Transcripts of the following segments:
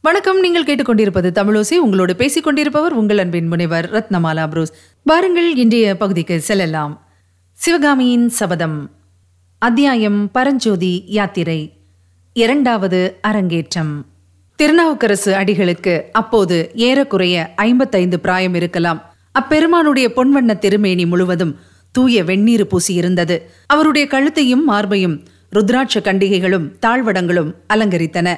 வணக்கம். நீங்கள் கேட்டுக்கொண்டிருப்பது தமிழோசி. உங்களோடு பேசிக் கொண்டிருப்பவர் உங்கள் அன்பின் முனைவர் ரத்னமாலா புரூஸ். வாருங்கள் இன்றைய பகுதிக்கு செல்லலாம். சிவகாமியின் சபதம். அத்தியாயம் பரஞ்சோதி யாத்திரை. இரண்டாவது அரங்கேற்றம். திருநாவுக்கரசு அடிகளுக்கு அப்போது ஏறக்குறைய ஐம்பத்தைந்து பிராயம் இருக்கலாம். அப்பெருமானுடைய பொன்வண்ண திருமேனி முழுவதும் தூய வெந்நீர் பூசியிருந்தது. அவருடைய கழுத்தையும் மார்பையும் ருத்ராட்ச கண்டிகைகளும் தாழ்வடங்களும் அலங்கரித்தன.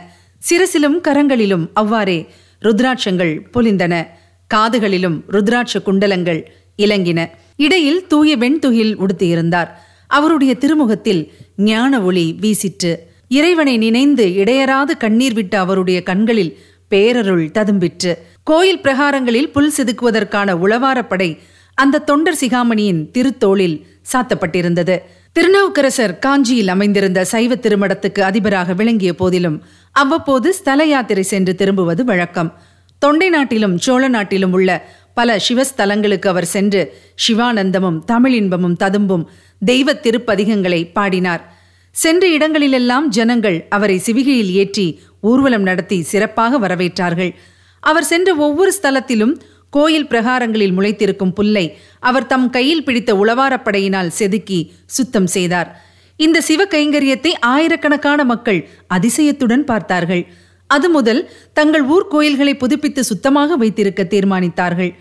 சிரசிலும் கரங்களிலும் அவ்வாறே ருத்ராட்சங்கள் பொலிந்தன. காதுகளிலும் ருத்ராட்ச குண்டலங்கள் இலங்கின. இடையில் தூய வெண்துகில் உடுத்தியிருந்தார். அவருடைய திருமுகத்தில் ஞான ஒளி வீசிற்று. இறைவனை நினைந்து இடையராது கண்ணீர் விட்ட அவருடைய கண்களில் பேரருள் ததும்பிற்று. கோயில் பிரகாரங்களில் புல் செதுக்குவதற்கான உளவாரப்படை அந்த தொண்டர் சிகாமணியின் திருத்தோளில் சாத்தப்பட்டிருந்தது. திருநாவுக்கரசர் காஞ்சியில் அமைந்திருந்த சைவ திருமடத்துக்கு அதிபராக விளங்கிய போதிலும் அவ்வப்போது ஸ்தல யாத்திரை சென்று திரும்புவது வழக்கம். தொண்டை நாட்டிலும் சோழ நாட்டிலும் உள்ள பல சிவஸ்தலங்களுக்கு அவர் சென்று சிவானந்தமும் தமிழின்பமும் ததும்பும் தெய்வ திருப்பதிகங்களை பாடினார். சென்ற இடங்களிலெல்லாம் ஜனங்கள் அவரை சிவிகையில் ஏற்றி ஊர்வலம் நடத்தி சிறப்பாக வரவேற்றார்கள். அவர் சென்ற ஒவ்வொரு ஸ்தலத்திலும் கோயில் பிரகாரங்களில் முளைத்திருக்கும் புல்லை அவர் தம் கையில் பிடித்த உளவாரப்படையினால் செதுக்கி சுத்தம் செய்தார். இந்த சிவ கைங்கரியத்தை ஆயிரக்கணக்கான மக்கள் அதிசயத்துடன் பார்த்தார்கள். அது முதல் தங்கள் ஊர் கோயில்களை புதுப்பித்து சுத்தமாக வைத்திருக்க தீர்மானித்தார்கள்.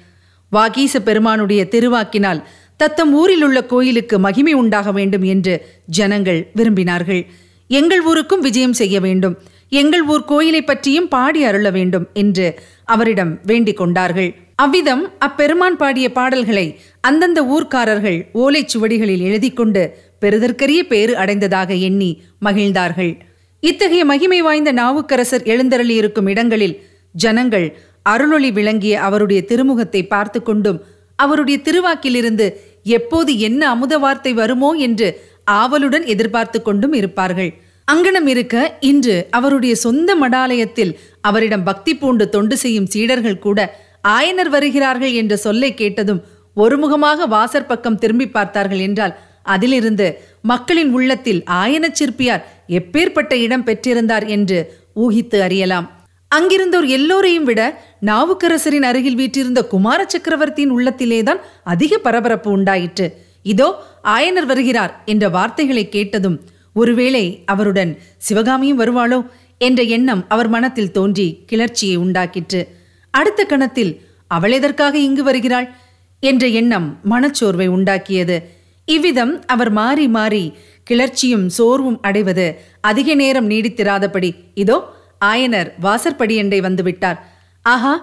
வாகீச பெருமானுடைய திருவாக்கினால் தத்தம் ஊரில் உள்ள கோயிலுக்கு மகிமை உண்டாக வேண்டும் என்று ஜனங்கள் விரும்பினார்கள். எங்கள் ஊருக்கும் விஜயம் செய்ய வேண்டும். எங்கள் ஊர் கோயிலை பற்றியும் பாடி அருள வேண்டும் என்று அவரிடம் வேண்டிக் கொண்டார்கள். அவ்விதம் அப்பெருமான் பாடிய பாடல்களை அந்தந்த ஊர்க்காரர்கள் ஓலைச் சுவடிகளில் எழுதி கொண்டு பெறுதற்கரிய பேறு அடைந்ததாக எண்ணி மகிழ்ந்தார்கள். இத்தகைய மகிமை வாய்ந்த நாவுக்கரசர் எழுந்தருளியிருக்கும் இடங்களில் ஜனங்கள் அருளொளி விளங்கிய அவருடைய திருமுகத்தை பார்த்து கொண்டும் அவருடைய திருவாக்கிலிருந்து எப்போது என்ன அமுத வார்த்தை வருமோ என்று ஆவலுடன் எதிர்பார்த்து கொண்டும் இருப்பார்கள். அங்கனம் இருக்க இன்று அவருடைய சொந்த மடாலயத்தில் அவரிடம் பக்தி பூண்டு தொண்டு செய்யும் சீடர்கள் கூட ஆயனர் வருகிறார்கள் என்ற சொல்லை கேட்டதும் ஒருமுகமாக வாசற்பக்கம் திரும்பி பார்த்தார்கள் என்றால் அதிலிருந்து மக்களின் உள்ளத்தில் ஆயனச் சிற்பியார் எப்பேற்பட்ட இடம் பெற்றிருந்தார் என்று ஊகித்து அறியலாம். அங்கிருந்தோர் எல்லோரையும் விட நாவுக்கரசரின் அருகில் வீற்றிருந்த குமார சக்கரவர்த்தியின் உள்ளத்திலேதான் அதிக பரபரப்பு உண்டாயிற்று. இதோ ஆயனர் வருகிறார் என்ற வார்த்தைகளை கேட்டதும் ஒருவேளை அவருடன் சிவகாமியும் வருவாளோ? என்ற எண்ணம் அவர் மனத்தில் தோன்றி கிளர்ச்சியை உண்டாக்கிற்று. அடுத்த கணத்தில் அவள் எதற்காக இங்கு வருகிறாள்? என்ற எண்ணம் மனச்சோர்வை உண்டாக்கியது. இவ்விதம் அவர் மாறி மாறி கிளர்ச்சியும் சோர்வும் அடைவது அதிக நேரம் நீடித்திராதபடி. இதோ ஆயனர் வாசற்படியண்டை வந்துவிட்டார். ஆஹா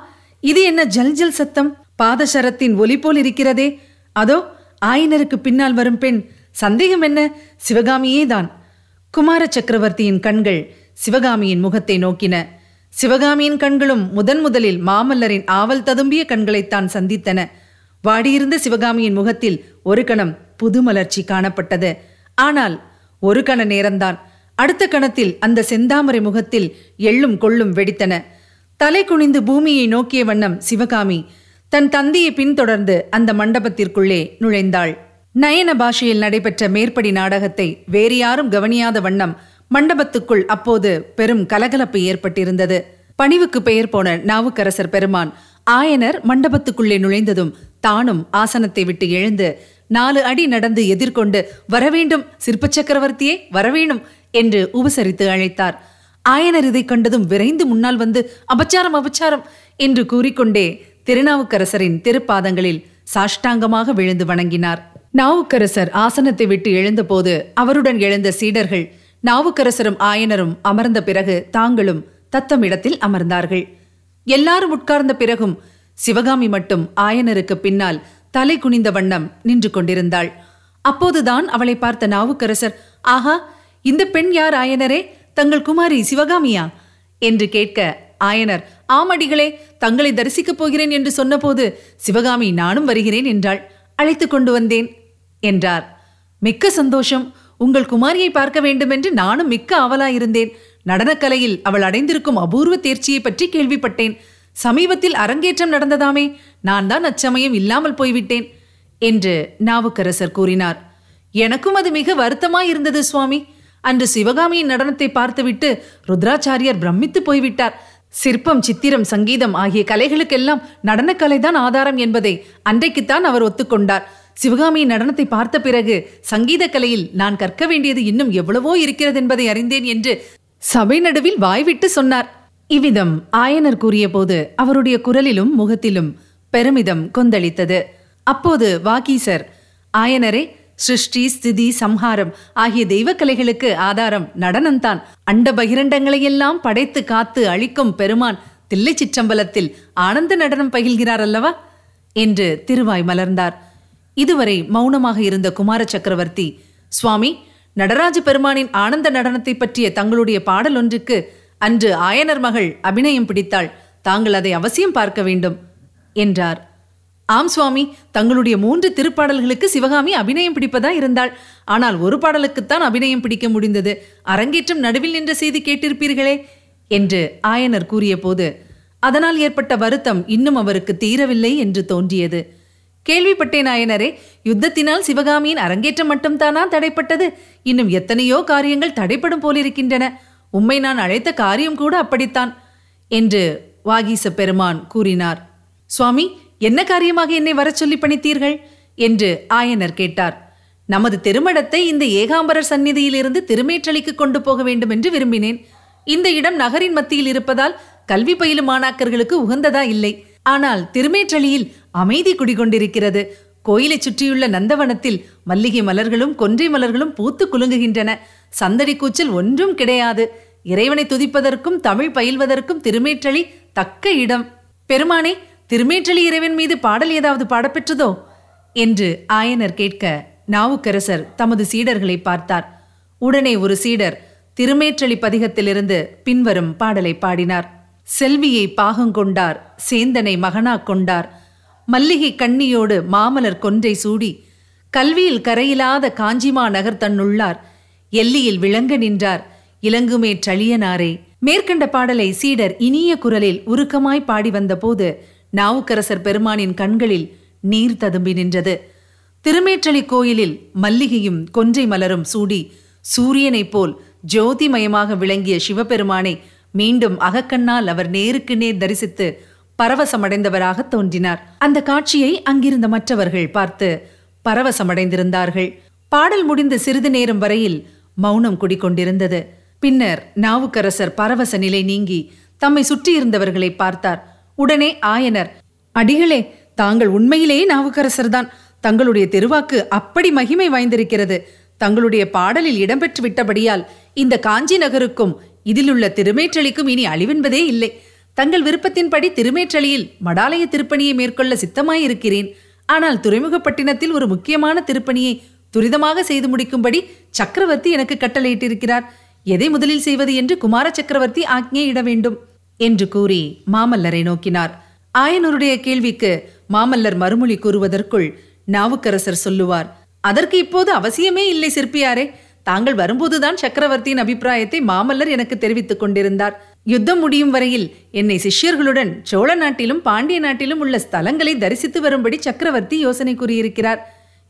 இது என்ன ஜல் ஜல் சத்தம்? பாதசரத்தின் ஒலி போல் இருக்கிறதே. அதோ ஆயனருக்கு பின்னால் வரும் பெண். சந்தேகம் என்ன? சிவகாமியே தான். குமார சக்கரவர்த்தியின் கண்கள் சிவகாமியின் முகத்தை நோக்கின. சிவகாமியின் கண்களும் முதன் முதலில் மாமல்லரின் ஆவல் ததும்பிய கண்களைத்தான் சந்தித்தன. வாடியிருந்த சிவகாமியின் முகத்தில் ஒரு கணம் புது மலர்ச்சி காணப்பட்டது. ஆனால் ஒரு கண நேரம்தான். அடுத்த கணத்தில் அந்த செந்தாமரை முகத்தில் எள்ளும் கொள்ளும் வெடித்தன. தலை குனிந்து பூமியை நோக்கிய வண்ணம் சிவகாமி தன் தந்தையை பின்தொடர்ந்து அந்த மண்டபத்திற்குள்ளே நுழைந்தாள். நயன பாஷையில் நடைபெற்ற மேற்படி நாடகத்தை வேறு யாரும் கவனியாத வண்ணம் மண்டபத்துக்குள் அப்போது பெரும் கலகலப்பு ஏற்பட்டிருந்தது. பணிவுக்கு பெயர் போன நாவுக்கரசர் பெருமான் ஆயனர் மண்டபத்துக்குள்ளே நுழைந்ததும் தானும் ஆசனத்தை விட்டு எழுந்து நாலு அடி நடந்து எதிர்கொண்டு வரவேண்டும் சிற்ப சக்கரவர்த்தியே வரவேணும் என்று உபசரித்து அழைத்தார். ஆயனர் இதை கண்டதும் விரைந்து முன்னால் வந்து அபச்சாரம் அபச்சாரம் என்று கூறிக்கொண்டே திருநாவுக்கரசரின் திருப்பாதங்களில் சாஷ்டாங்கமாக விழுந்து வணங்கினார். நாவுக்கரசர் ஆசனத்தை விட்டு எழுந்தபோது அவருடன் எழுந்த சீடர்கள் நாவுக்கரசரும் ஆயனரும் அமர்ந்த பிறகு தாங்களும் தத்தம் இடத்தில் அமர்ந்தார்கள். எல்லாரும் உட்கார்ந்த பிறகும் சிவகாமி மட்டும் ஆயனருக்கு பின்னால் தலை குனிந்த வண்ணம் நின்று கொண்டிருந்தாள். அப்போதுதான் அவளை பார்த்த நாவுக்கரசர் ஆஹா இந்த பெண் யார் ஆயனரே? தங்கள் குமாரி சிவகாமியா? என்று கேட்க ஆயனர் ஆமடிகளே தங்களை தரிசிக்கப் போகிறேன் என்று சொன்னபோது சிவகாமி நானும் வருகிறேன் என்றாள். அழைத்து கொண்டு வந்தேன் என்றார். மிக்க சந்தோஷம். உங்கள் குமாரியை பார்க்க வேண்டுமென்று நானும் மிக்க ஆவலாயிருந்தேன். நடனக்கலையில் அவள் அடைந்திருக்கும் அபூர்வ தேர்ச்சியை பற்றி கேள்விப்பட்டேன். சமீபத்தில் அரங்கேற்றம் நடந்ததாமே. நான் தான் அச்சமயம் இல்லாமல் போய்விட்டேன் என்று நாவுக்கரசர் கூறினார். எனக்கும் அது மிக வருத்தமாயிருந்தது சுவாமி. அன்று சிவகாமியின் நடனத்தை பார்த்துவிட்டு ருத்ராச்சாரியர் பிரமித்து போய்விட்டார். சிற்பம் சித்திரம் சங்கீதம் ஆகிய கலைகளுக்கெல்லாம் நடனக்கலைதான் ஆதாரம் என்பதை அன்றைக்குத்தான் அவர் ஒத்துக்கொண்டார். சிவகாமியின் நடனத்தை பார்த்த பிறகு சங்கீத கலையில் நான் கற்க வேண்டியது இன்னும் எவ்வளவோ இருக்கிறது என்பதை அறிந்தேன் என்று சபை நடுவில் வாய்விட்டு சொன்னார். இவ்விதம் ஆயனர் கூறியபோது அவருடைய குரலிலும் முகத்திலும் பெருமிதம் கொந்தளித்தது. அப்போது வாகீசர் ஆயனரே சிருஷ்டி ஸ்திதி சம்ஹாரம் ஆகிய தெய்வக்கலைகளுக்கு ஆதாரம் நடனம்தான். அண்ட பகிரண்டங்களையெல்லாம் படைத்து காத்து அழிக்கும் பெருமான் தில்லை சிற்றம்பலத்தில் ஆனந்த நடனம் பகில்கிறார் அல்லவா என்று திருவாய் மலர்ந்தார். இதுவரை மௌனமாக இருந்த குமார சக்கரவர்த்தி சுவாமி நடராஜ பெருமானின் ஆனந்த நடனத்தை பற்றிய தங்களுடைய பாடல் ஒன்றுக்கு அன்று ஆயனர் மகள் அபிநயம் பிடித்தாள். தாங்கள் அதை அவசியம் பார்க்க வேண்டும். என்றார். ஆம் சுவாமி தங்களுடைய மூன்று திருப்பாடல்களுக்கு சிவகாமி அபிநயம் பிடிப்பதா இருந்தாள். ஆனால் ஒரு பாடலுக்குத்தான் அபிநயம் பிடிக்க முடிந்தது. அரங்கேற்றம் நடுவில் நின்ற செய்தி கேட்டிருப்பீர்களே என்று ஆயனர் கூறியபோது அதனால் ஏற்பட்ட வருத்தம் இன்னும் அவருக்கு தீரவில்லை என்று தோன்றியது. கேள்விப்பட்டேன் ஆயனரே யுத்தத்தினால் சிவகாமியின் அரங்கேற்றம் மட்டும்தானா தடைப்பட்டது? இன்னும் எத்தனையோ காரியங்கள் தடைப்படும் போலிருக்கின்றன. உம்மை நான் அழைத்த காரியம் கூட அப்படித்தான் என்று வாகீச பெருமான் கூறினார். சுவாமி என்ன காரியமாக என்னை வரச் சொல்லி பணித்தீர்கள்? என்று ஆயனர் கேட்டார். நமது திருமடத்தை இந்த ஏகாம்பரர் சந்நிதியிலிருந்து திருமேற்றலிக்கு கொண்டு போக வேண்டும் என்று விரும்பினேன். இந்த இடம் நகரின் மத்தியில் இருப்பதால் கல்வி பயிலும் மாணாக்கர்களுக்கு உகந்ததா இல்லை. ஆனால் திருமேற்றலியில் அமைதி குடிகொண்டிருக்கிறது. கோயிலை சுற்றியுள்ள நந்தவனத்தில் மல்லிகை மலர்களும் கொன்றை மலர்களும் பூத்து குலுங்குகின்றன. சந்தடி கூச்சல் ஒன்றும் கிடையாது. இறைவனை துதிப்பதற்கும் தமிழ் பயில்வதற்கும் திருமேற்றலி தக்க இடம். பெருமானே திருமேற்றலி இறைவன் மீது பாடல் ஏதாவது பாடப்பெற்றதோ? என்று ஆயனர் கேட்க நாவுக்கரசர் தமது சீடர்களை பார்த்தார். உடனே ஒரு சீடர் திருமேற்றலி பதிகத்திலிருந்து பின்வரும் பாடலை பாடினார். செல்வியை பாகங்கொண்டார் சேந்தனை மகனாக் கொண்டார். மல்லிகை கண்ணியோடு மாமலர் கொன்றை சூடி கல்வியில் கரையிலாத காஞ்சிமா நகர் தன்னுள்ளார். எல்லியில் விளங்க நின்றார் இலங்குமே சளியனாரே மேற்கண்ட பாடலை சீடர் இனிய குரலில் உருக்கமாய் பாடி வந்தபோது நாவுக்கரசர் பெருமானின் கண்களில் நீர் ததும்பி நின்றது. திருமேற்றளி கோயிலில் மல்லிகையும் கொன்றை மலரும் சூடி சூரியனைப் போல் ஜோதிமயமாக விளங்கிய சிவபெருமானை மீண்டும் அகக்கண்ணால் அவர் நேருக்கு நேர் தரிசித்து பரவசமடைந்தவராக தோன்றினார். அந்த காட்சியை அங்கிருந்த மற்றவர்கள் பார்த்து பரவசமடைந்திருந்தார்கள். பாடல் முடிந்த சிறிது நேரம் வரையில் மௌனம் குடிக்கொண்டிருந்தது. பின்னர் நாவுக்கரசர் பரவச நிலை நீங்கி தம்மை சுற்றியிருந்தவர்களை பார்த்தார். உடனே ஆயனர் அடிகளே தாங்கள் உண்மையிலேயே நாவுக்கரசர்தான். தங்களுடைய தெருவாக்கு அப்படி மகிமை வாய்ந்திருக்கிறது. தங்களுடைய பாடலில் இடம்பெற்று விட்டபடியால் இந்த காஞ்சி நகருக்கும் இதிலுள்ள திருமேற்றளிக்கும் இனி அழிவென்பதே இல்லை. தங்கள் விருப்பத்தின்படி திருமேற்றளியில் மடாலய திருப்பணியை மேற்கொள்ள சித்தமாயிருக்கிறேன். ஆனால் துறைமுகப்பட்டினத்தில் ஒரு முக்கியமான திருப்பணியை துரிதமாக செய்து முடிக்கும்படி சக்கரவர்த்தி எனக்கு கட்டளையிட்டிருக்கிறார். எதை முதலில் செய்வது என்று குமார சக்கரவர்த்தி ஆக்ஞையிட வேண்டும். என்று கூறி மாமல்லரை நோக்கினார். ஆயனருடைய கேள்விக்கு மாமல்லர் மறுமொழி கூறுவதற்குள் நாவுக்கரசர் சொல்லுவார் அதற்கு இப்போது அவசியமே இல்லை சிற்பியாரே. தாங்கள் வரும்போதுதான் சக்கரவர்த்தியின் அபிப்பிராயத்தை மாமல்லர் எனக்கு தெரிவித்துக் கொண்டிருந்தார். யுத்தம் முடியும் வரையில் என்னை சிஷ்யர்களுடன் சோழ நாட்டிலும் பாண்டிய நாட்டிலும் உள்ள ஸ்தலங்களை தரிசித்து வரும்படி சக்கரவர்த்தி யோசனை கூறியிருக்கிறார்.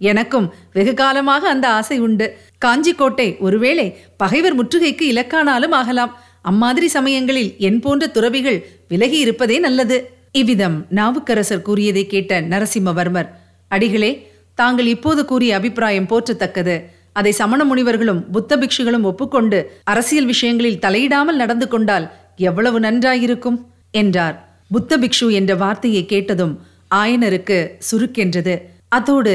எனக்கும் வெகு காலமாக அந்த ஆசை உண்டு. காஞ்சி கோட்டை ஒருவேளை பகைவர் முற்றுகைக்கு இலக்கானாலும் ஆகலாம். அம்மாதிரி சமயங்களில் என் போன்ற துறவிகள் விலகி இருப்பதே நல்லது. இவ்விதம் நாவுக்கரசர் கூறியதை கேட்ட நரசிம்மவர்மர் அடிகளே தாங்கள் இப்போது கூறிய அபிப்பிராயம் போற்றத்தக்கது. அதை சமண முனிவர்களும் புத்த பிக்ஷுகளும் ஒப்புக்கொண்டு அரசியல் விஷயங்களில் தலையிடாமல் நடந்து கொண்டால் எவ்வளவு நன்றாயிருக்கும்? என்றார். புத்த பிக்ஷு என்ற வார்த்தையை கேட்டதும் ஆயனருக்கு சுருக்கென்றது. அதோடு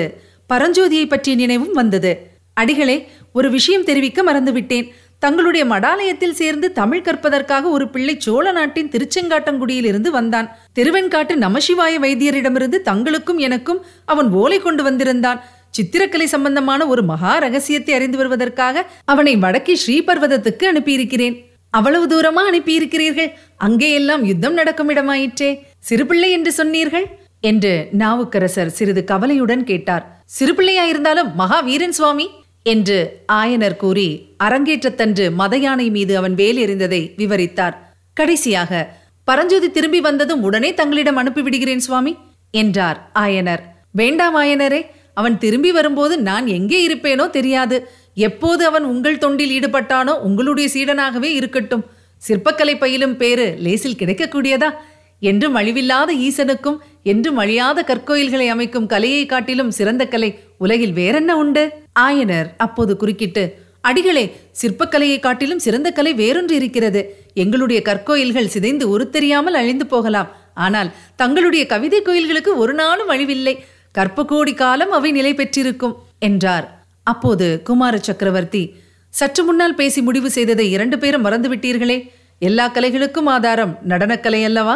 பரஞ்சோதியை பற்றிய நினைவும் வந்தது. அடிகளே ஒரு விஷயம் தெரிவிக்க மறந்துவிட்டேன். தங்களுடைய மடாலயத்தில் சேர்ந்து தமிழ் கற்பதற்காக ஒரு பிள்ளை சோழ நாட்டின் திருச்செங்காட்டங்குடியில் இருந்து வந்தான். திருவெண்காட்டு நமசிவாய வைத்தியரிடமிருந்து தங்களுக்கும் எனக்கும் அவன் ஓலை கொண்டு வந்திருந்தான். சித்திரக்கலை சம்பந்தமான ஒரு மகா ரகசியத்தை அறிந்து வருவதற்காக அவனை வடக்கே ஸ்ரீபர்வதத்துக்கு அனுப்பியிருக்கிறேன். அவ்வளவு தூரமா அனுப்பியிருக்கிறீர்கள்? அங்கே எல்லாம் யுத்தம் நடக்கும் இடமாயிற்றே. சிறுபிள்ளை என்று சொன்னீர்கள்? என்று நாவுக்கரசர் சிறிது கவலையுடன் கேட்டார். சிறுபிள்ளையாயிருந்தாலும் மகாவீரன் சுவாமி? என்று ஆயனர் கூறி அரங்கேற்றத்தன்று மத யானை மீது அவன் வேல் எறிந்ததை விவரித்தார். கடைசியாக பரஞ்சோதி திரும்பி வந்ததும் உடனே தங்களிடம் அனுப்பிவிடுகிறேன் சுவாமி என்றார் ஆயனர். வேண்டாம் ஆயனரே அவன் திரும்பி வரும்போது நான் எங்கே இருப்பேனோ தெரியாது. எப்போது அவன் உங்கள் தொண்டில் ஈடுபட்டானோ உங்களுடைய சீடனாகவே இருக்கட்டும். சிற்பக்கலை பயிலும் பேரு லேசில் கிடைக்கக்கூடியதா? என்றும் அழிவில்லாத ஈசனுக்கும் என்றும் அழியாத கற்கோயில்களை அமைக்கும் கலையை காட்டிலும் சிறந்த கலை உலகில் வேறென்ன உண்டு? ஆயனர் அப்போது குறுக்கிட்டு அடிகளே சிற்பக்கலையை காட்டிலும் சிறந்த கலை வேறொன்று இருக்கிறது. எங்களுடைய கற்கோயில்கள் சிதைந்து உருத்தெரியாமல் அழிந்து போகலாம். ஆனால் தங்களுடைய கவிதை கோயில்களுக்கு ஒரு நாளும் அழிவில்லை. கற்ப கோடி காலம் அவை நிலை பெற்றிருக்கும் என்றார். அப்போது குமார சக்கரவர்த்தி சற்று முன்னால் பேசி முடிவு செய்ததை இரண்டு பேரும் மறந்துவிட்டீர்களே. எல்லா கலைகளுக்கும் ஆதாரம் நடனக்கலை அல்லவா?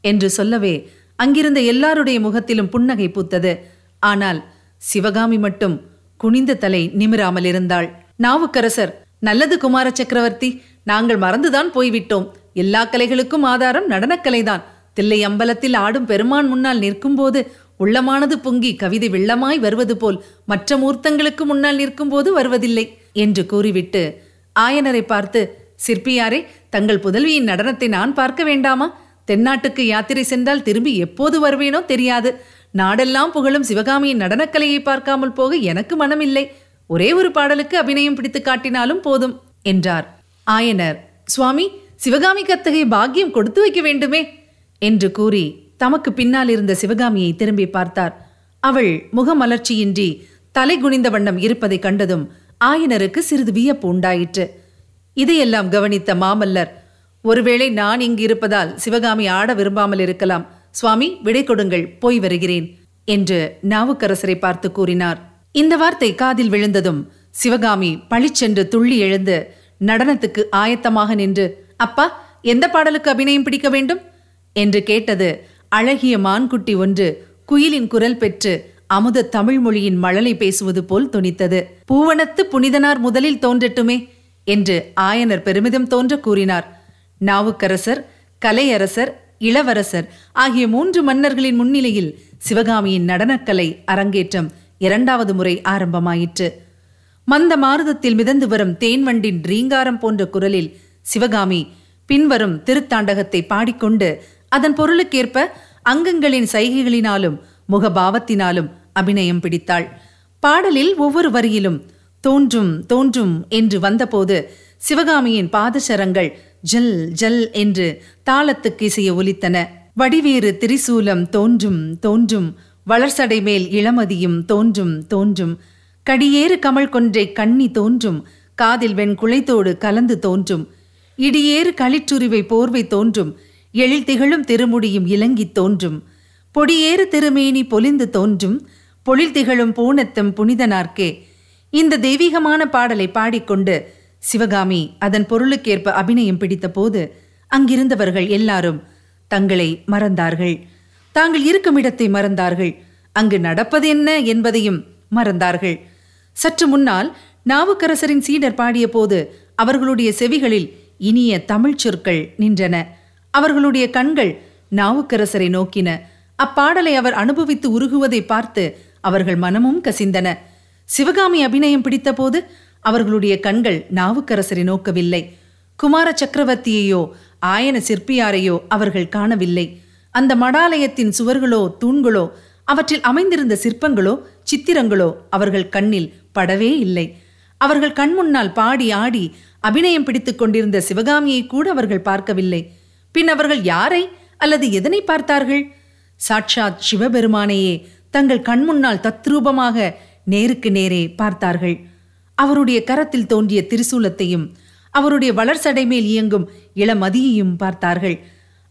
என்று சொல்லவே அங்கிருந்த எல்லாருடைய முகத்திலும் புன்னகை பூத்தது. ஆனால் சிவகாமி மட்டும் குனிந்த தலை நிமிராமல் இருந்தாள். நாவுக்கரசர் நல்லது குமார சக்கரவர்த்தி நாங்கள் மறந்துதான் போய்விட்டோம். எல்லா கலைகளுக்கும் ஆதாரம் நடனக்கலைதான். தில்லை அம்பலத்தில் ஆடும் பெருமான் முன்னால் நிற்கும்போது உள்ளமானது பொங்கி கவிதை வெள்ளமாய் வருவது போல் மற்ற மூர்த்தங்களுக்கு முன்னால் நிற்கும்போது வருவதில்லை என்று கூறிவிட்டு ஆயனரை பார்த்து சிற்பியாரே தங்கள் புதல்வியின் நடனத்தை நான் பார்க்க வேண்டாமா? தென்னாட்டுக்கு யாத்திரை சென்றால் திரும்பி எப்போது வருவேனோ தெரியாது. நாடெல்லாம் புகழும் சிவகாமியின் நடனக்கலையை பார்க்காமல் போக எனக்கு மனமில்லை. ஒரே ஒரு பாடலுக்கு அபிநயம் பிடித்து காட்டினாலும் போதும் என்றார். ஆயனர் சுவாமி சிவகாமிக்கு அத்தகைய பாக்கியம் கொடுத்து வைக்க வேண்டுமே? என்று கூறி தமக்கு பின்னால் இருந்த சிவகாமியை திரும்பி பார்த்தார். அவள் முகமலர்ச்சியின்றி தலை குனிந்த வண்ணம் இருப்பதை கண்டதும் ஆயனருக்கு சிறிது வியப்பு உண்டாயிற்று. இதையெல்லாம் கவனித்த மாமல்லர் ஒருவேளை நான் இங்கு இருப்பதால் சிவகாமி ஆட விரும்பாமல் இருக்கலாம். சுவாமி விடை கொடுங்கள் போய் வருகிறேன் என்று நாவுக்கரசரை பார்த்து கூறினார். இந்த வார்த்தை காதில் விழுந்ததும் சிவகாமி பளிச்சென்று துள்ளி எழுந்து நடனத்துக்கு ஆயத்தமாக நின்று அப்பா எந்த பாடலுக்கு அபிநயம் பிடிக்க வேண்டும்? என்று கேட்டது அழகிய மான்குட்டி ஒன்று குயிலின் குரல் பெற்று அமுத தமிழ் மொழியின் மழலை பேசுவது போல் துணித்தது பூவனத்து புனிதனார் முதலில் தோன்றட்டுமே என்று ஆயனர் பெருமிதம் தோன்ற கூறினார். நாவுக்கரசர் கலையரசர் இளவரசர் ஆகிய மூன்று மன்னர்களின் முன்னிலையில் சிவகாமியின் நடனக்கலை அரங்கேற்றம் இரண்டாவது முறை ஆரம்பமாயிற்று. மந்த மாருதத்தில் மிதந்து வரும் தேன்வண்டின் ரீங்காரம் போன்ற குரலில் சிவகாமி பின்வரும் திருத்தாண்டகத்தை பாடிக்கொண்டு அதன் பொருளுக்கேற்ப அங்கங்களின் சைகைகளினாலும் முகபாவத்தினாலும் அபிநயம் பிடித்தாள். பாடலில் ஒவ்வொரு வரியிலும் தோன்றும் தோன்றும் என்று வந்தபோது சிவகாமியின் பாதசரங்கள் ஜல் ஜல் என்று தாளத்துக்கு இசைய ஒலித்தன. வடிவேறு திரிசூலம் தோன்றும் தோன்றும். வளர்சடை மேல் இளமதியும் தோன்றும் தோன்றும். கடியேறு கமல் கொன்றை கண்ணி தோன்றும். காதில் வெண் குளைத்தோடு கலந்து தோன்றும். இடியேறு களிற்றுரிவை போர்வை தோன்றும். எழில் திகழும் திருமுடியும் இலங்கி தோன்றும். பொடியேறு திருமேனி பொலிந்து தோன்றும். பொழில் திகழும் பூனத்தம் புனிதனார்க்கே. இந்த தெய்வீகமான பாடலை பாடிக்கொண்டு சிவகாமி அதன் பொருளுக்கேற்ப அபிநயம் பிடித்தபோது அங்கிருந்தவர்கள் எல்லாரும் தங்களை மறந்தார்கள். தாங்கள் இருக்கும் இடத்தை மறந்தார்கள். அங்கு நடப்பது என்ன என்பதையும் மறந்தார்கள். சற்று முன்னால் நாவுக்கரசரின் சீடர் பாடிய போது அவர்களுடைய செவிகளில் இனிய தமிழ்ச் சொற்கள் நின்றன. அவர்களுடைய கண்கள் நாவுக்கரசரை நோக்கின. அப்பாடலை அவர் அனுபவித்து உருகுவதை பார்த்து அவர்கள் மனமும் கசிந்தன. சிவகாமி அபிநயம் பிடித்தபோது அவர்களுடைய கண்கள் நாவுக்கரசரை நோக்கவில்லை. குமார சக்கரவர்த்தியையோ ஆயன சிற்பியாரையோ அவர்கள் காணவில்லை. அந்த மடாலயத்தின் சுவர்களோ தூண்களோ அவற்றில் அமைந்திருந்த சிற்பங்களோ சித்திரங்களோ அவர்கள் கண்ணில் படவே இல்லை. அவர்கள் கண் முன்னால் பாடி ஆடி அபிநயம் பிடித்துக் கொண்டிருந்த சிவகாமியை கூட அவர்கள் பார்க்கவில்லை. பின் அவர்கள் யாரை அல்லது எதனை பார்த்தார்கள்? சாட்சாத் சிவபெருமானையே தங்கள் கண்முன்னால் தத்ரூபமாக நேருக்கு நேரே பார்த்தார்கள். அவருடைய கரத்தில் தோன்றிய திரிசூலத்தையும் அவருடைய வளர்சடை மேல் இயங்கும் இளமதியையும் பார்த்தார்கள்.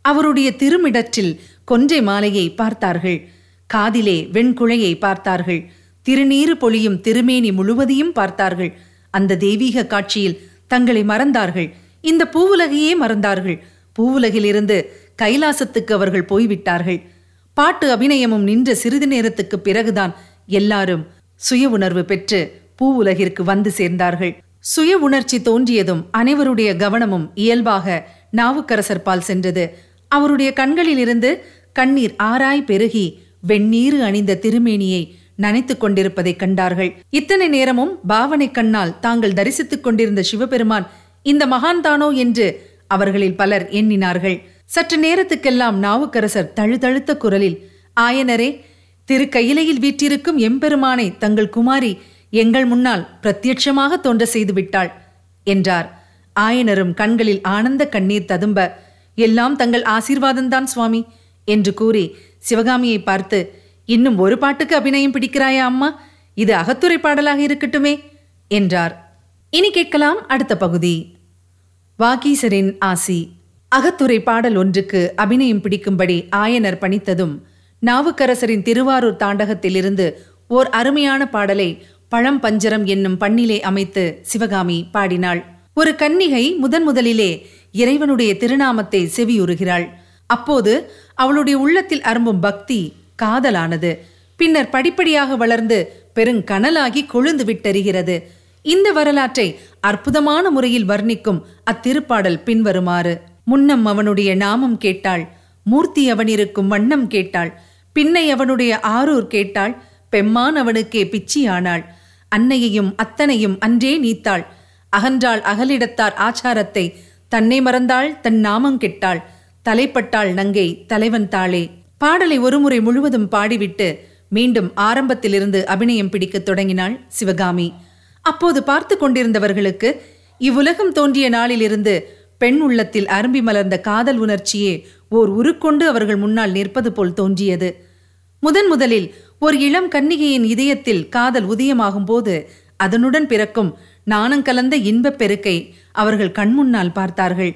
அவருடைய திருமிடற்றில் கொன்றை மாலையை பார்த்தார்கள். காதிலே வெண்குழையை பார்த்தார்கள். திருநீறு பொழியும் திருமேனி முழுவதையும் பார்த்தார்கள். அந்த தெய்வீக காட்சியில் தங்களை மறந்தார்கள். இந்த பூவுலகையே மறந்தார்கள். பூவுலகிலிருந்து கைலாசத்துக்கு அவர்கள் போய்விட்டார்கள். பாட்டு அபிநயமும் நின்ற சிறிது நேரத்துக்கு பிறகுதான் எல்லாரும் சுய உணர்வு பெற்று பூவுலகிற்கு வந்து சேர்ந்தார்கள். சுய உணர்ச்சி தோன்றியதும் அனைவருடைய கவனமும் இயல்பாக நாவுக்கரசர் பால் சென்றது. அவருடைய கண்களிலிருந்து கண்ணீர் ஆராய் பெருகி வெந்நீரு அணிந்த திருமேனியை நனைத்துக் கொண்டிருப்பதை கண்டார்கள். இத்தனை நேரமும் பாவனை கண்ணால் தாங்கள் தரிசித்துக் கொண்டிருந்த சிவபெருமான் இந்த மகான்தானோ என்று அவர்களில் பலர் எண்ணினார்கள். சற்று நேரத்துக்கெல்லாம் நாவுக்கரசர் தழுதழுத்த குரலில் ஆயனரே திரு கையிலையில் வீற்றிருக்கும் எம்பெருமானை தங்கள் குமாரி எங்கள் முன்னால் பிரத்யட்சமாக தோன்ற செய்து விட்டாள் என்றார். ஆயனரும் கண்களில் ஆனந்த கண்ணீர் ததும்ப எல்லாம் தங்கள் ஆசீர்வாதம்தான் சுவாமி என்று கூறி சிவகாமியை பார்த்து இன்னும் ஒரு பாட்டுக்கு அபிநயம் பிடிக்கிறாயா அம்மா? இது அகத்துறை பாடலாக இருக்கட்டுமே என்றார். இனி கேட்கலாம் அடுத்த பகுதி. வாகீசரின் ஆசி. அகத்துறை பாடல் ஒன்றுக்கு அபிநயம் பிடிக்கும்படி ஆயனர் பணித்ததும் நாவுக்கரசரின் திருவாரூர் தாண்டகத்திலிருந்து ஓர் அருமையான பாடலை பழம் பஞ்சரம் என்னும் பண்ணிலே அமைத்து சிவகாமி பாடினாள். ஒரு கன்னிகை முதன் முதலிலே இறைவனுடைய திருநாமத்தை செவியுறுகிறாள். அப்போது அவளுடைய உள்ளத்தில் அரும்பும் பக்தி காதலானது. பின்னர் படிப்படியாக வளர்ந்து பெருங்கனலாகி கொழுந்து விட்டெறிகிறது இந்த வரலாற்றை அற்புதமான முறையில் வர்ணிக்கும் அத்திருப்பாடல் பின்வருமாறு முன்னம் அவனுடைய நாமம் கேட்டாள். மூர்த்தி அவனிருக்கும் வண்ணம் கேட்டாள். பின்னை அவனுடைய ஆரூர் கேட்டாள். பெம்மான் அவனுக்கே பிச்சியானாள். அன்னையையும் அத்தனையும் அன்றே நீத்தாள். அகன்றாள் அகலிடத்தார் ஆச்சாரத்தை. தன்னை மறந்தாள் தன் நாமம் கெட்டாள். தலைப்பட்டாள் நங்கை தலைவன் தாளே. பாடலை ஒருமுறை முழுவதும் பாடிவிட்டு மீண்டும் ஆரம்பத்திலிருந்து அபிநயம் பிடிக்கத் தொடங்கினாள் சிவகாமி. அப்போது பார்த்து கொண்டிருந்தவர்களுக்கு இவ்வுலகம் தோன்றிய நாளிலிருந்து பெண் உள்ளத்தில் அரும்பி மலர்ந்த காதல் உணர்ச்சியே ஓர் உருக்கொண்டு அவர்கள் முன்னால் நிற்பது போல் தோன்றியது. முதன் முதலில் ஒரு இளம் கன்னிகையின் இதயத்தில் காதல் உதயமாகும் போது அதனுடன் பிறக்கும் நாணங்கலந்த இன்பப் பெருக்கை அவர்கள் கண்முன்னால் பார்த்தார்கள்.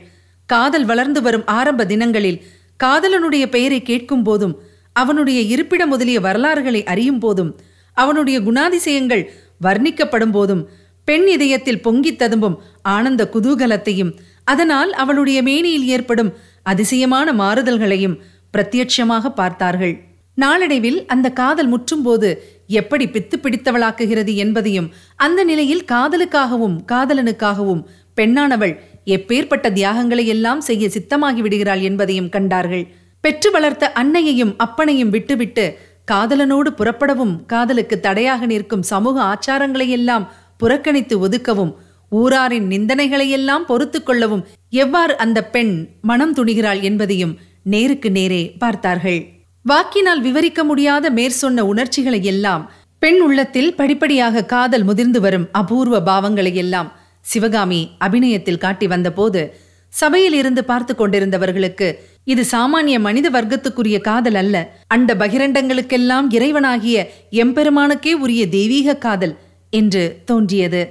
காதல் வளர்ந்து வரும் ஆரம்ப தினங்களில் காதலனுடைய பெயரை கேட்கும் போதும் அவனுடைய இருப்பிடம் முதலிய வரலாறுகளை அறியும் போதும் அவனுடைய குணாதிசயங்கள் வர்ணிக்கப்படும் போதும் பெண் இதயத்தில் பொங்கித் ததும்பும் ஆனந்த குதூகலத்தையும் அதனால் அவளுடைய மேனியில் ஏற்படும் அதிசயமான மாறுதல்களையும் பிரத்யட்சமாக பார்த்தார்கள். நாளடைவில் அந்த காதல் முற்றும்போது எப்படி பித்து பிடித்தவளாக்குகிறது என்பதையும் அந்த நிலையில் காதலுக்காகவும் காதலனுக்காகவும் பெண்ணானவள் எப்பேற்பட்ட தியாகங்களை எல்லாம் செய்ய சித்தமாகி விடுகிறாள் என்பதையும் கண்டார்கள். பெற்று வளர்த்த அன்னையையும் அப்பனையும் விட்டுவிட்டு காதலனோடு புறப்படவும் காதலுக்கு தடையாக நிற்கும் சமூக ஆச்சாரங்களை எல்லாம் புறக்கணித்து ஒதுக்கவும் ஊராரின் நிந்தனைகளையெல்லாம் பொறுத்து கொள்ளவும் எவ்வாறு அந்த பெண் மனம் துணிகிறாள் என்பதையும் நேருக்கு நேரே பார்த்தார்கள். வாக்கினால் விவரிக்க முடியாத மேற்சொன்ன உணர்ச்சிகளை எல்லாம் பெண் உள்ளத்தில் படிப்படியாக காதல் முதிர்ந்து வரும் அபூர்வ பாவங்களை எல்லாம் சிவகாமி அபிநயத்தில் காட்டி வந்தபோது சபையில் இருந்து பார்த்து கொண்டிருந்தவர்களுக்கு இது சாமானிய மனித வர்க்கத்துக்குரிய காதல் அல்ல. அண்ட பகிரண்டங்களுக்கெல்லாம் இறைவனாகிய எம்பெருமானுக்கே உரிய தெய்வீக காதல் என்று தோன்றியது.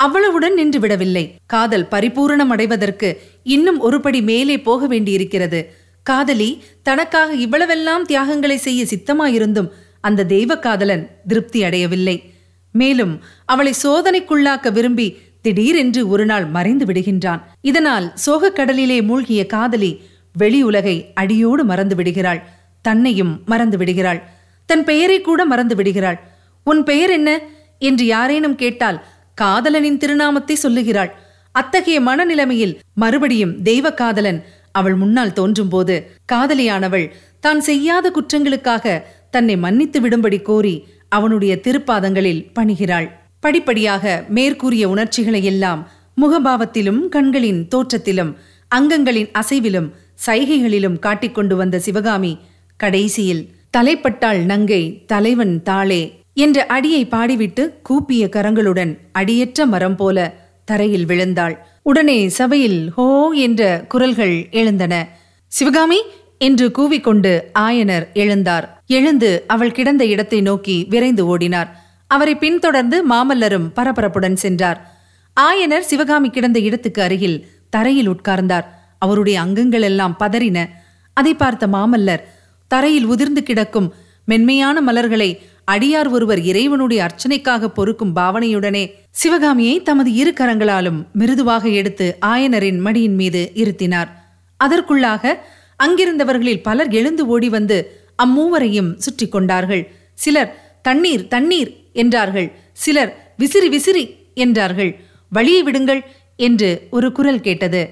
அவ்வளவுடன் நின்று விடவில்லை. காதல் பரிபூரணம் அடைவதற்கு இன்னும் ஒருபடி மேலே போக வேண்டியிருக்கிறது. காதலி தனக்காக இவ்வளவெல்லாம் தியாகங்களை செய்ய சித்தமாயிருந்தும் அந்த தெய்வ காதலன் திருப்தி அடையவில்லை. மேலும் அவளை சோதனைக்குள்ளாக்க விரும்பி திடீரென்று ஒரு நாள் மறைந்து விடுகின்றான். இதனால் சோகக் கடலிலே மூழ்கிய காதலி வெளி உலகை அடியோடு மறந்து விடுகிறாள். தன்னையும் மறந்து விடுகிறாள். தன் பெயரை கூட மறந்து விடுகிறாள். உன் பெயர் என்ன என்று யாரேனும் கேட்டால் காதலனின் திருநாமத்தை சொல்லுகிறாள். அத்தகைய மனநிலைமையில் மறுபடியும் தெய்வ காதலன் அவள் முன்னால் தோன்றும்போது காதலியானவள் தான் செய்யாத குற்றங்களுக்காக தன்னை மன்னித்து விடும்படி கோரி அவனுடைய திருப்பாதங்களில் பணிகிறாள். படிப்படியாக மேற்கூறிய உணர்ச்சிகளை எல்லாம் முகபாவத்திலும் கண்களின் தோற்றத்திலும் அங்கங்களின் அசைவிலும் சைகைகளிலும் காட்டிக்கொண்டு வந்த சிவகாமி கடைசியில் தலைப்பட்டாள் நங்கை தலைவன் தாளே என்ற அடியை பாடிவிட்டு கூப்பிய கரங்களுடன் அடியற்ற மரம் போல தரையில் விழுந்தாள். உடனே சபையில் ஹோ என்ற குரல்கள் எழுந்தன. சிவகாமி என்று கூவிக்கொண்டு ஆயனர் எழுந்தார். எழுந்து அவள் கிடந்த இடத்தை நோக்கி விரைந்து ஓடினார். அவரை பின்தொடர்ந்து மாமல்லரும் பரபரப்புடன் சென்றார். ஆயனர் சிவகாமி கிடந்த இடத்துக்கு அருகில் தரையில் உட்கார்ந்தார். அவருடைய அங்கங்கள் எல்லாம் பதறின. அதை பார்த்த மாமல்லர் தரையில் உதிர்ந்து கிடக்கும் மென்மையான மலர்களை அடியார் ஒருவர் இறைவனுடைய அர்ச்சனைக்காக பொறுக்கும் பாவனையுடனே சிவகாமியை தமது இரு கரங்களாலும் மிருதுவாக எடுத்து ஆயனரின் மடியின் மீது இருத்தினார். அதற்குள்ளாக அங்கிருந்தவர்களில் பலர் எழுந்து ஓடி வந்து அம்மூவரையும் சுற்றி கொண்டார்கள். சிலர் தண்ணீர் தண்ணீர் என்றார்கள். சிலர் விசிறி விசிறி என்றார்கள். வழியை விடுங்கள் என்று ஒரு குரல் கேட்டது.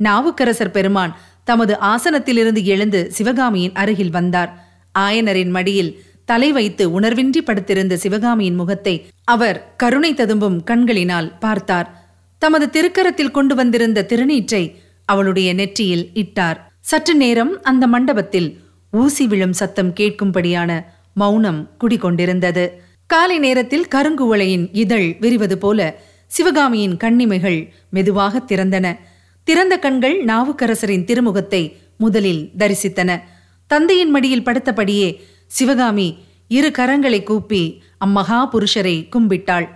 நாவுக்கரசர் பெருமான் தமது ஆசனத்திலிருந்து எழுந்து சிவகாமியின் அருகில் வந்தார். ஆயனரின் மடியில் தலை வைத்து உணர்வின்றி படுத்திருந்த சிவகாமியின் முகத்தை அவர் கருணை ததும்பும் கண்களினால் பார்த்தார். தமது திருக்கரத்தில் கொண்டு வந்திருந்த திருநீற்றை அவளுடைய நெற்றியில் இட்டார். சற்று நேரம் அந்த மண்டபத்தில் ஊசி விழும் சத்தம் கேட்கும்படியான மௌனம் குடிகொண்டிருந்தது. காலை நேரத்தில் கருங்குவளையின் இதழ் விரிவது போல சிவகாமியின் கண்ணிமைகள் மெதுவாக திறந்தன. திறந்த கண்கள் நாவுக்கரசரின் திருமுகத்தை முதலில் தரிசித்தன. தந்தையின் மடியில் படுத்தபடியே சிவகாமி இரு கரங்களை கூப்பி அம்மகா புருஷரை கும்பிட்டாள்.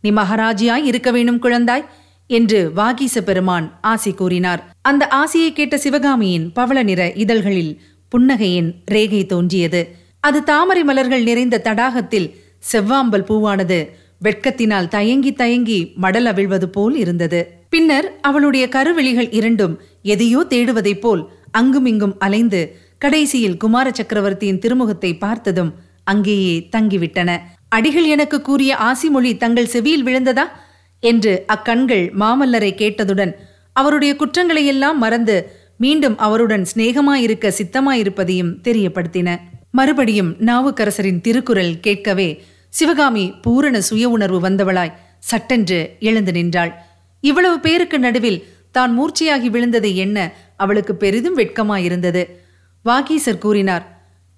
நீ மகாராஜியாய் இருக்க வேணும் குழந்தாய் என்று வாகீச பெருமான் ஆசி கூறினார். அந்த ஆசியை கேட்ட சிவகாமியின் பவள நிற இதழ்களில் புன்னகையின் ரேகை தோன்றியது. அது தாமரை மலர்கள் நிறைந்த தடாகத்தில் செவ்வாம்பல் பூவானது வெட்கத்தினால் தயங்கி தயங்கி மடல் அவிழ்வது போல் இருந்தது. பின்னர் அவளுடைய கருவெளிகள் இரண்டும் எதையோ தேடுவதைப் போல் அங்குமிங்கும் அலைந்து கடைசியில் குமார சக்கரவர்த்தியின் திருமுகத்தை பார்த்ததும் அங்கேயே தங்கிவிட்டன. அடிகள் எனக்கு கூறிய ஆசிமொழி தங்கள் செவியில் விழுந்ததா? என்று அக்கண்கள் மாமல்லரை கேட்டதுடன் அவருடைய குற்றங்களையெல்லாம் மறந்து மீண்டும் அவருடன் சிநேகமாயிருக்க சித்தமாயிருப்பதையும் தெரியப்படுத்தின. மறுபடியும் நாவுக்கரசரின் திருக்குறள் கேட்கவே சிவகாமி பூரண சுய உணர்வு வந்தவளாய் சட்டென்று எழுந்து நின்றாள். இவ்வளவு பேருக்கு நடுவில் தான் மூர்ச்சையாகி விழுந்ததை என்ன அவளுக்கு பெரிதும் வெட்கமாயிருந்தது. வாகீசர் கூறினார்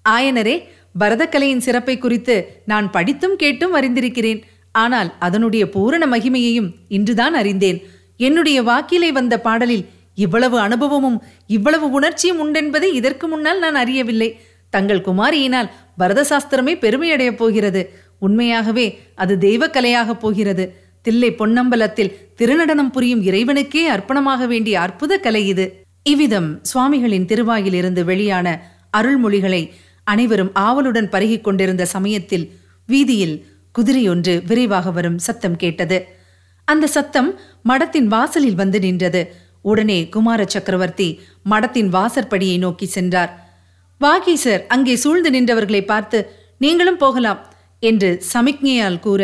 ஆயனரே பரதக்கலையின் சிறப்பை குறித்து நான் படித்தும் கேட்டும் அறிந்திருக்கிறேன். ஆனால் அதனுடைய பூரண மகிமையையும் இன்றுதான் அறிந்தேன். என்னுடைய வாக்கிலே வந்த பாடலில் இவ்வளவு அனுபவமும் இவ்வளவு உணர்ச்சியும் உண்டென்பதை இதற்கு முன்னால் நான் அறியவில்லை. தங்கள் குமாரியினால் பரத சாஸ்திரமே பெருமையடையப் போகிறது. உண்மையாகவே அது தெய்வக்கலையாகப் போகிறது. தில்லை பொன்னம்பலத்தில் திருநடனம் புரியும் இறைவனுக்கே அர்ப்பணமாக வேண்டிய அற்புத கலை இது. இவ்விதம் சுவாமிகளின் திருவாயிலிருந்து வெளியான அருள்மொழிகளை அனைவரும் ஆவலுடன் பருகிக் கொண்டிருந்த சமயத்தில் வீதியில் குதிரையொன்று விரைவாக வரும் சத்தம் கேட்டது. அந்த சத்தம் மடத்தின் வாசலில் வந்து நின்றது. உடனே குமார சக்கரவர்த்தி மடத்தின் வாசற்படியை நோக்கி சென்றார். வாகீசர் அங்கே சூழ்ந்து நின்றவர்களை பார்த்து நீங்களும் போகலாம் என்று சமிக்ஞையால் கூற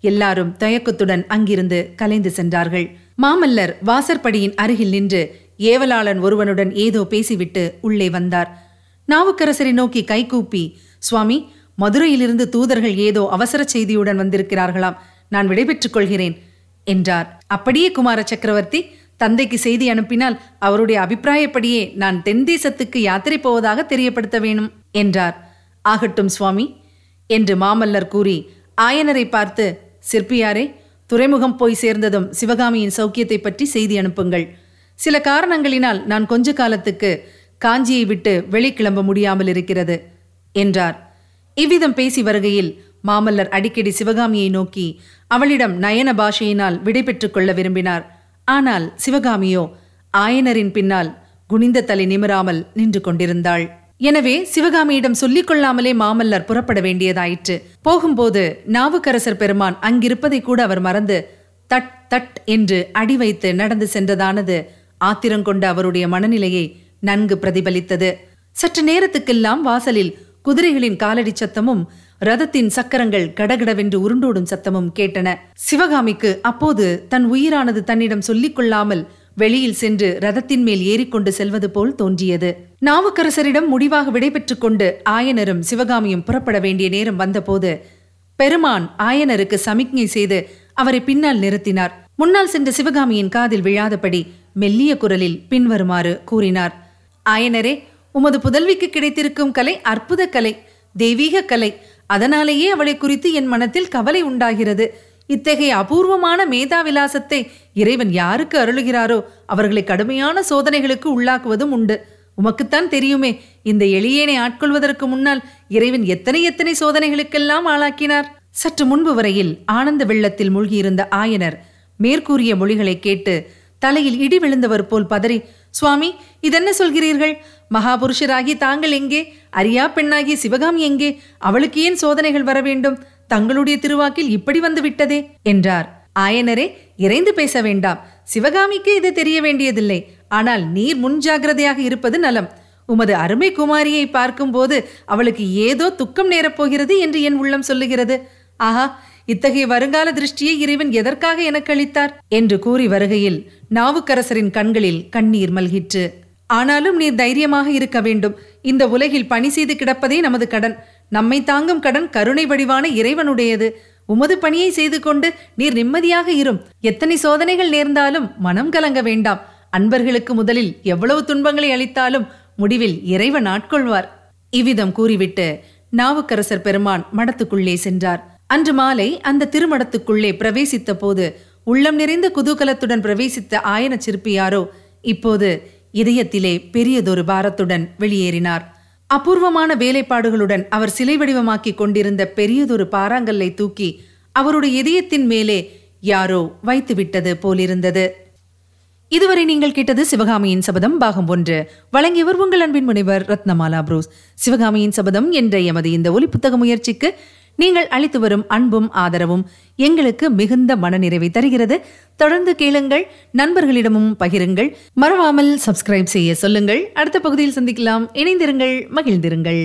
எல்லாரும் தயக்கத்துடன் அங்கிருந்து கலைந்து சென்றார்கள். மாமல்லர் வாசற்படியின் அருகில் நின்று ஏவலாளன் ஒருவனுடன் ஏதோ பேசிவிட்டு உள்ளே வந்தார். நாவுக்கரசரை நோக்கி கைகூப்பி சுவாமி மதுரையிலிருந்து தூதர்கள் ஏதோ அவசர செய்தியுடன் வந்திருக்கிறார்களாம். நான் விடைபெற்றுக் கொள்கிறேன் என்றார். அப்படியே குமார சக்கரவர்த்தி தந்தைக்கு செய்தி அனுப்பினால் அவருடைய அபிப்பிராயப்படியே நான் தென் தேசத்துக்கு யாத்திரை போவதாக தெரியப்படுத்த வேணும் என்றார். ஆகட்டும் சுவாமி என்று மாமல்லர் கூறி ஆயனரை பார்த்து சிற்பியாரே துறைமுகம் போய் சேர்ந்ததும் சிவகாமியின் சௌக்கியத்தை பற்றி செய்தி அனுப்புங்கள். சில காரணங்களினால் நான் கொஞ்ச காலத்துக்கு காஞ்சியை விட்டு வெளிக்கிளம்ப முடியாமல் இருக்கிறது என்றார். இவ்விதம் பேசி வருகையில் மாமல்லர் அடிக்கடி சிவகாமியை நோக்கி அவளிடம் நயன பாஷையினால் விடைபெற்றுக் கொள்ள விரும்பினார். ஆனால் சிவகாமியோ ஆயனரின் பின்னால் குனிந்த தலை நிமிராமல் நின்று கொண்டிருந்தாள். எனவே சிவகாமியிடம் சொல்லிக் கொள்ளாமலே மாமல்லர் புறப்பட வேண்டியதாயிற்று. போகும்போது நாவுக்கரசர் பெருமான் அங்கிருப்பதை கூட அவர் மறந்து தட் தட் என்று அடி வைத்து நடந்து சென்றதானது ஆத்திரங்கொண்ட அவருடைய மனநிலையை நன்கு பிரதிபலித்தது. சற்று நேரத்துக்கெல்லாம் வாசலில் குதிரைகளின் காலடி சத்தமும் ரதத்தின் சக்கரங்கள் கடகடவென்று உருண்டோடும் சத்தமும் கேட்டன. சிவகாமிக்கு அப்போது தன் உயிரானது தன்னிடம் சொல்லிக் கொள்ளாமல் வெளியில் சென்று ரதத்தின் மேல் ஏறிக்கொண்டு செல்வது போல் தோன்றியது. நாவுக்கரசரிடம் முடிவாக விடைபெற்றுக் கொண்டு ஆயனரும் சிவகாமியும் புறப்பட வேண்டிய நேரம் வந்தபோது பெருமான் ஆயனருக்கு சமிக்ஞை செய்து அவரை பின்னால் நிறுத்தினார். முன்னால் சென்ற சிவகாமியின் காதில் விழாதபடி மெல்லிய குரலில் பின்வருமாறு கூறினார். ஆயனரே உமது புதல்விக்கு கிடைத்திருக்கும் கலை அற்புத கலை தெய்வீக கலை அதனாலேயே அவளை குறித்து என் மனத்தில் கவலை உண்டாகிறது. இத்தகைய அபூர்வமான மேதா விலாசத்தை இறைவன் யாருக்கு அருளுகிறாரோ அவர்களை கடுமையான சோதனைகளுக்கு உள்ளாக்குவதும் உண்டு. உமக்குத்தான் தெரியுமே இந்த எளியேனை ஆட்கொள்வதற்கு முன்னால் இறைவன் எத்தனை எத்தனை சோதனைகளுக்கெல்லாம் ஆளாக்கினார். சற்று முன்பு வரையில் ஆனந்த வெள்ளத்தில் மூழ்கியிருந்த ஆயனர் மேற்கூறிய மொழிகளை கேட்டு தலையில் இடி விழுந்தவர் போல் பதறி சுவாமி இதென்ன சொல்கிறீர்கள்? மகாபுருஷராகி தாங்கள் எங்கே? அரியா பெண்ணாகி சிவகாமி எங்கே? அவளுக்கு ஏன் சோதனைகள் வர வேண்டும்? தங்களுடைய திருவாக்கில் இப்படி வந்து விட்டதே என்றார். ஆயனரே இறைந்து பேச வேண்டாம். சிவகாமிக்கு இது தெரிய வேண்டியதில்லை. ஆனால் நீர் முன்ஜாகிரதையாக இருப்பது நலம். உமது அருமை குமாரியை பார்க்கும்போது அவளுக்கு ஏதோ துக்கம் நேரப்போகிறது என்று என் உள்ளம் சொல்லுகிறது. ஆஹா இத்தகைய வருங்கால திருஷ்டியை இறைவன் எதற்காக எனக்கு அளித்தார் என்று கூறி வருகையில் நாவுக்கரசரின் கண்களில் கண்ணீர் மல்கிற்று. ஆனாலும் நீர் தைரியமாக இருக்க வேண்டும். இந்த உலகில் பணி செய்து கிடப்பதே நமது கடன். நம்மை தாங்கும் கடன் கருணை வடிவான இறைவனுடையது. உமது பணியை செய்து கொண்டு நீர் நிம்மதியாக இரும். எத்தனை சோதனைகள் நேர்ந்தாலும் மனம் கலங்க வேண்டாம். அன்பர்களுக்கு முதலில் எவ்வளவு துன்பங்களை அளித்தாலும் முடிவில் இறைவன் ஆட்கொள்வார். இவ்விதம் கூறிவிட்டு நாவுக்கரசர் பெருமான் மடத்துக்குள்ளே சென்றார். அன்று மாலை அந்த திருமடத்துக்குள்ளே பிரவேசித்த போது உள்ளம் நிறைந்த குதூகலத்துடன் பிரவேசித்த ஆயன சிற்பியாரோ இப்போது இதயத்திலே பெரியதொரு பாரத்துடன் வெளியேறினார். அபூர்வமான வேலைப்பாடுகளுடன் அவர் சிலை வடிவமாக்கி கொண்டிருந்த பெரியதொரு பாறாங்கல்லை தூக்கி அவருடைய இதயத்தின் மேலே யாரோ வைத்துவிட்டது போலிருந்தது. இதுவரை நீங்கள் கேட்டது சிவகாமியின் சபதம் பாகம் ஒன்று. வழங்கியவர் உங்கள் அன்பின் முனைவர் ரத்னமாலா புரூஸ். சிவகாமியின் சபதம் என்ற எமது இந்த ஒலி புத்தக முயற்சிக்கு நீங்கள் அளித்து வரும் அன்பும் ஆதரவும் எங்களுக்கு மிகுந்த மனநிறைவை தருகிறது. தொடர்ந்து கேளுங்கள் நண்பர்களிடமும் பகிருங்கள். மறவாமல் சப்ஸ்கிரைப் செய்ய சொல்லுங்கள். அடுத்த பகுதியில் சந்திக்கலாம். இணைந்திருங்கள் மகிழ்ந்திருங்கள்.